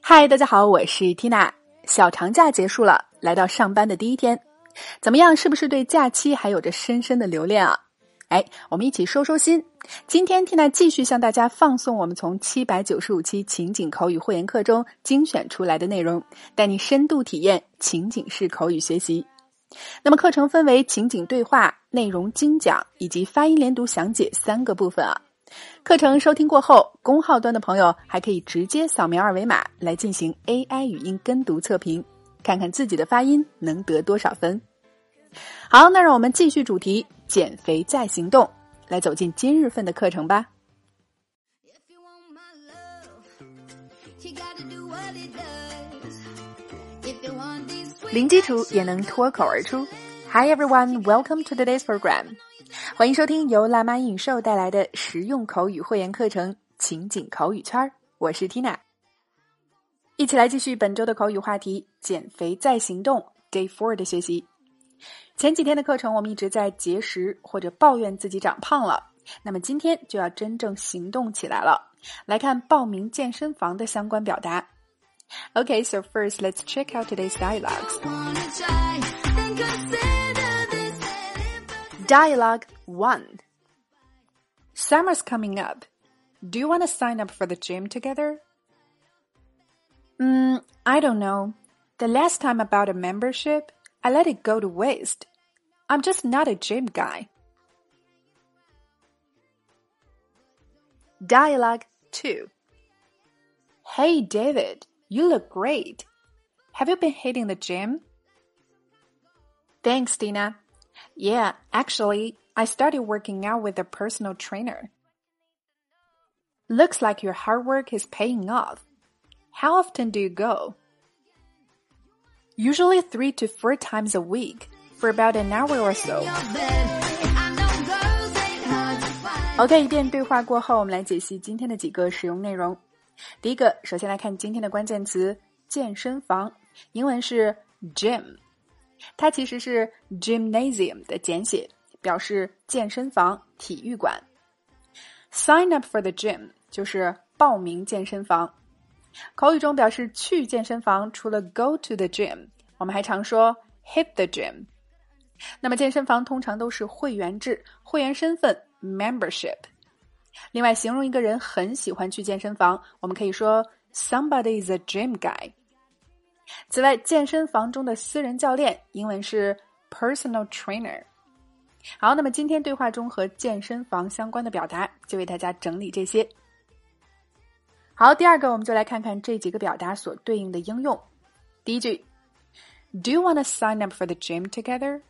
嗨，大家好，我是 Tina。小长假结束了，来到上班的第一天，怎么样？是不是对假期还有着深深的留恋啊？哎，我们一起收收心。今天 Tina 继续向大家放送我们从七百九十五期情景口语会员课中精选出来的内容，带你深度体验情景式口语学习。那么课程分为情景对话、内容精讲以及发音连读详解三个部分啊。课程收听过后，公号端的朋友还可以直接扫描二维码来进行 AI 语音跟读测评，看看自己的发音能得多少分。好，那让我们继续主题：减肥再行动，来走进今日份的课程吧。零基础也能脱口而出。Hi everyone, welcome to today's program. 欢迎收听由辣妈英语秀带来的实用口语会员课程《情景口语圈》，我是 Tina，一起来继续本周的口语话题——减肥再行动 Day Four 的学习。前几天的课程我们一直在节食或者抱怨自己长胖了，那么今天就要真正行动起来了。来看报名健身房的相关表达。Okay, so first let's check out today's dialogues. Dialogue 1 Summer's coming up. Do you want to sign up for the gym together? Mm, I don't know. The last time I bought a membership, I let it go to waste. I'm just not a gym guy. Dialogue 2 Hey, David. You look great. Have you been hitting the gym? Thanks, Dina. Yeah, actually, I started working out with a personal trainer. Looks like your hard work is paying off. How often do you go? Usually three to four times a week for about an hour or so. OK，一遍对话过后，我们来解析今天的几个使用内容。第一个，首先来看今天的关键词“健身房”，英文是 gym， 它其实是 gymnasium 的简写，表示健身房、体育馆。Sign up for the gym 就是报名健身房。口语中表示去健身房，除了 go to the gym，我们还常说 hit the gym。那么健身房通常都是会员制，会员身份 membership。另外，形容一个人很喜欢去健身房，我们可以说 somebody is a gym guy。此外，健身房中的私人教练英文是 personal trainer。好，那么今天对话中和健身房相关的表达就为大家整理这些。好，第二个我们就来看看这几个表达所对应的应用。第一句，Do you want to sign up for the gym together?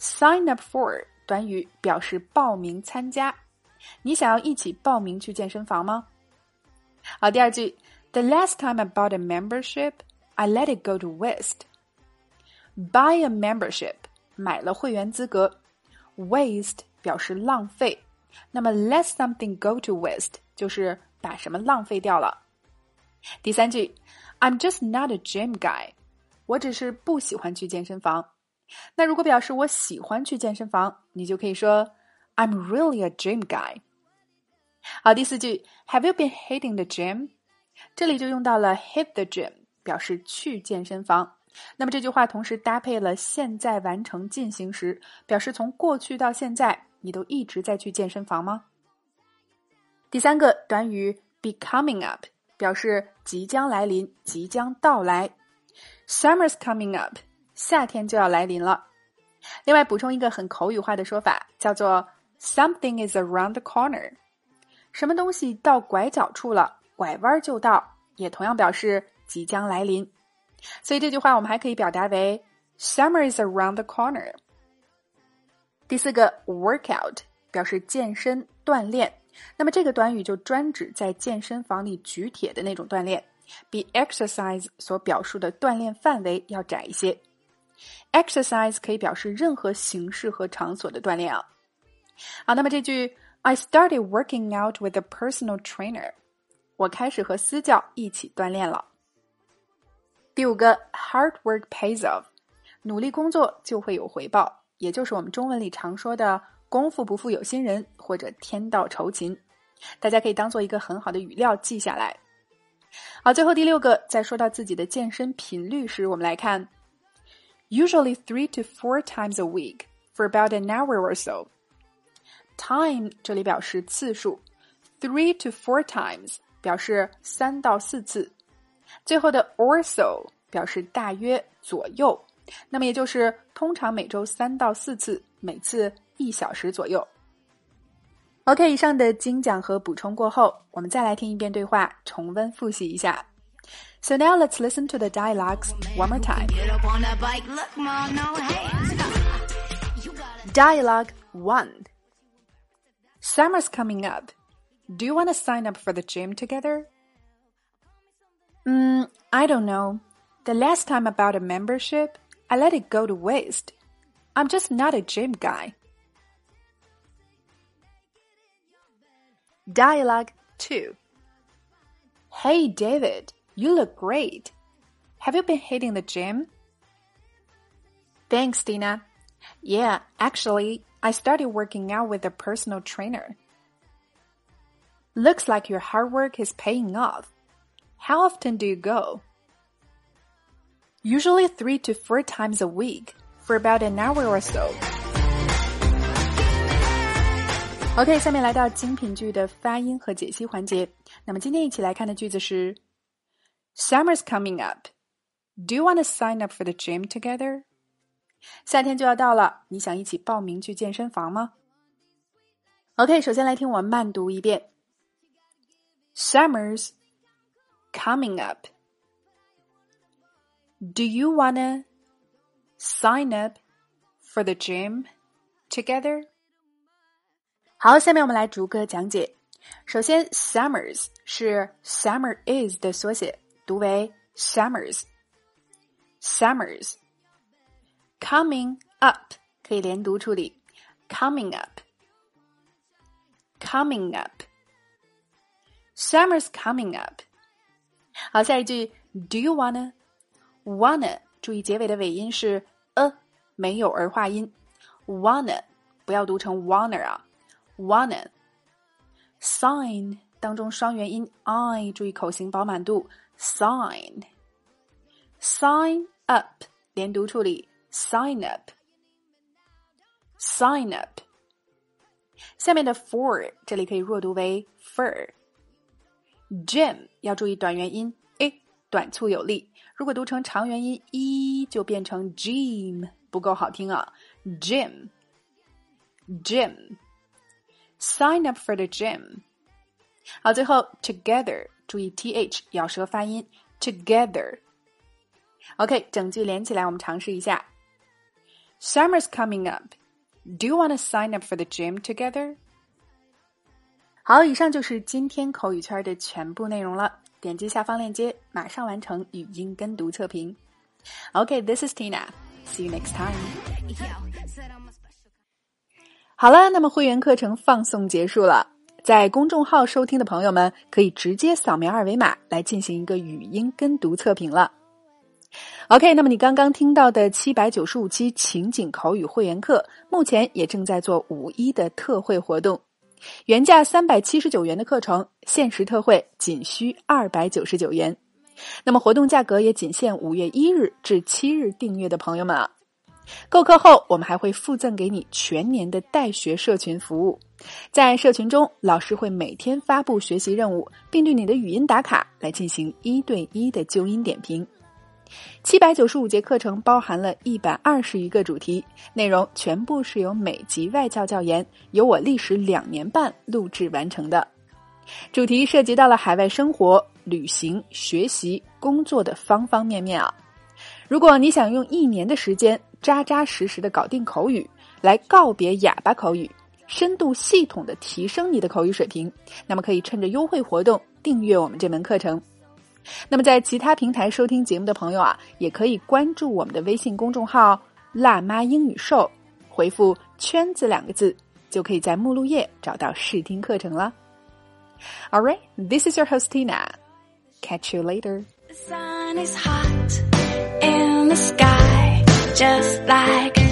Sign up for 短语表示报名参加。你想要一起报名去健身房吗？好，第二句，The last time I bought a membership, I let it go to waste. Buy a membership，买了会员资格，waste 表示浪费，那么 let something go to waste 就是把什么浪费掉了。第三句，I'm just not a gym guy，我只是不喜欢去健身房。那如果表示我喜欢去健身房，你就可以说。I'm really a gym guy。好，第四句，Have you been hitting the gym？这里就用到了 hit the gym， 表示去健身房。那么这句话同时搭配了现在完成进行时，表示从过去到现在，你都一直在去健身房吗？第三个短语 be coming up，表示即将来临，即将到来。Summer's coming up，夏天就要来临了。另外补充一个很口语化的说法，叫做。Something is around the corner，什么东西到拐角处了，拐弯就到，也同样表示即将来临。所以这句话我们还可以表达为 Summer is around the corner。第四个 workout 表示健身锻炼，那么这个短语就专指在健身房里举铁的那种锻炼，比 exercise 所表述的锻炼范围要窄一些。Exercise 可以表示任何形式和场所的锻炼啊。好，那么这句 I started working out with a personal trainer，我开始和私教一起锻炼了。第五个 hard work pays off，努力工作就会有回报，也就是我们中文里常说的功夫不负有心人或者天道酬勤，大家可以当做一个很好的语料记下来。好，最后第六个，在说到自己的健身频率时，我们来看，usually three to four times a week for about an hour or so。time 这里表示次数，three to four times 表示三到四次，最后的 or so 表示大约左右，那么也就是通常每周三到四次，每次一小时左右。OK，以上的精讲和补充过后，我们再来听一遍对话，重温复习一下。So now let's listen to the dialogues one more time. Dialogue 1 Summer's coming up. Do you want to sign up for the gym together? Mm, I don't know. The last time I bought a membership, I let it go to waste. I'm just not a gym guy. Dialogue 2 Hey David, you look great. Have you been hitting the gym? Thanks, Dina. Yeah, actually, I started working out with a personal trainer. Looks like your hard work is paying off. How often do you go? Usually three to four times a week for about an hour or so. OK，下面来到精品句的发音和解析环节。那么今天一起来看的句子是：Summer's coming up. Do you want to sign up for the gym together? 夏天就要到了，你想一起报名去健身房吗？OK，首先来听我慢读一遍：Summer's coming up. Do you wanna sign up for the gym together? 好，下面我们来逐个讲解。首先，summers 是 summer is 的缩写，读为 summers。summers coming up 可以连读处理，coming up coming up summer's coming up。 好，下一句，Do you wanna wanna 注意结尾的尾音是 a，没有儿化音，wanna 不要读成 wanna 啊。wanna sign 当中双元音 i，注意口型饱满度。sign sign up 连读处理，sign up sign up。下面的 for 这里可以弱读为 fur。 gym 要注意短元音 a，短促有力。如果读成长元音 e，就变成 gym，不够好听啊。gym gym。Sign up for the gym。好，最后 together，注意 th 咬舌发音，together。OK，整句连起来，我们尝试一下。Summer's coming up. Do you want to sign up for the gym together? 好，以上就是今天口语圈的全部内容了。点击下方链接，马上完成语音跟读测评。OK，this、is Tina. See you next time. 好了，那么会员课程放送结束了。在公众号收听的朋友们，可以直接扫描二维码来进行一个语音跟读测评了。OK，那么你刚刚听到的七百九十五期情景口语会员课，目前也正在做五一的特惠活动，原价三百七十九元的课程，限时特惠仅需二百九十九元。那么活动价格也仅限五月一日至七日订阅的朋友们啊。购课后，我们还会附赠给你全年的带学社群服务。在社群中，老师会每天发布学习任务，并对你的语音打卡来进行一对一的纠音点评。七百九十五节课程包含了一百二十余个主题，内容全部是由美籍外教教研，由我历时两年半录制完成的。主题涉及到了海外生活、旅行、学习、工作的方方面面啊！如果你想用一年的时间，扎扎实实的搞定口语，来告别哑巴口语，深度系统的提升你的口语水平，那么可以趁着优惠活动订阅我们这门课程。那么在其他平台收听节目的朋友啊，也可以关注我们的微信公众号“辣妈英语秀”，回复“圈子”两个字，就可以在目录页找到试听课程了。All right, this is your host Tina. Catch you later. The sun is hot in the sky. just like a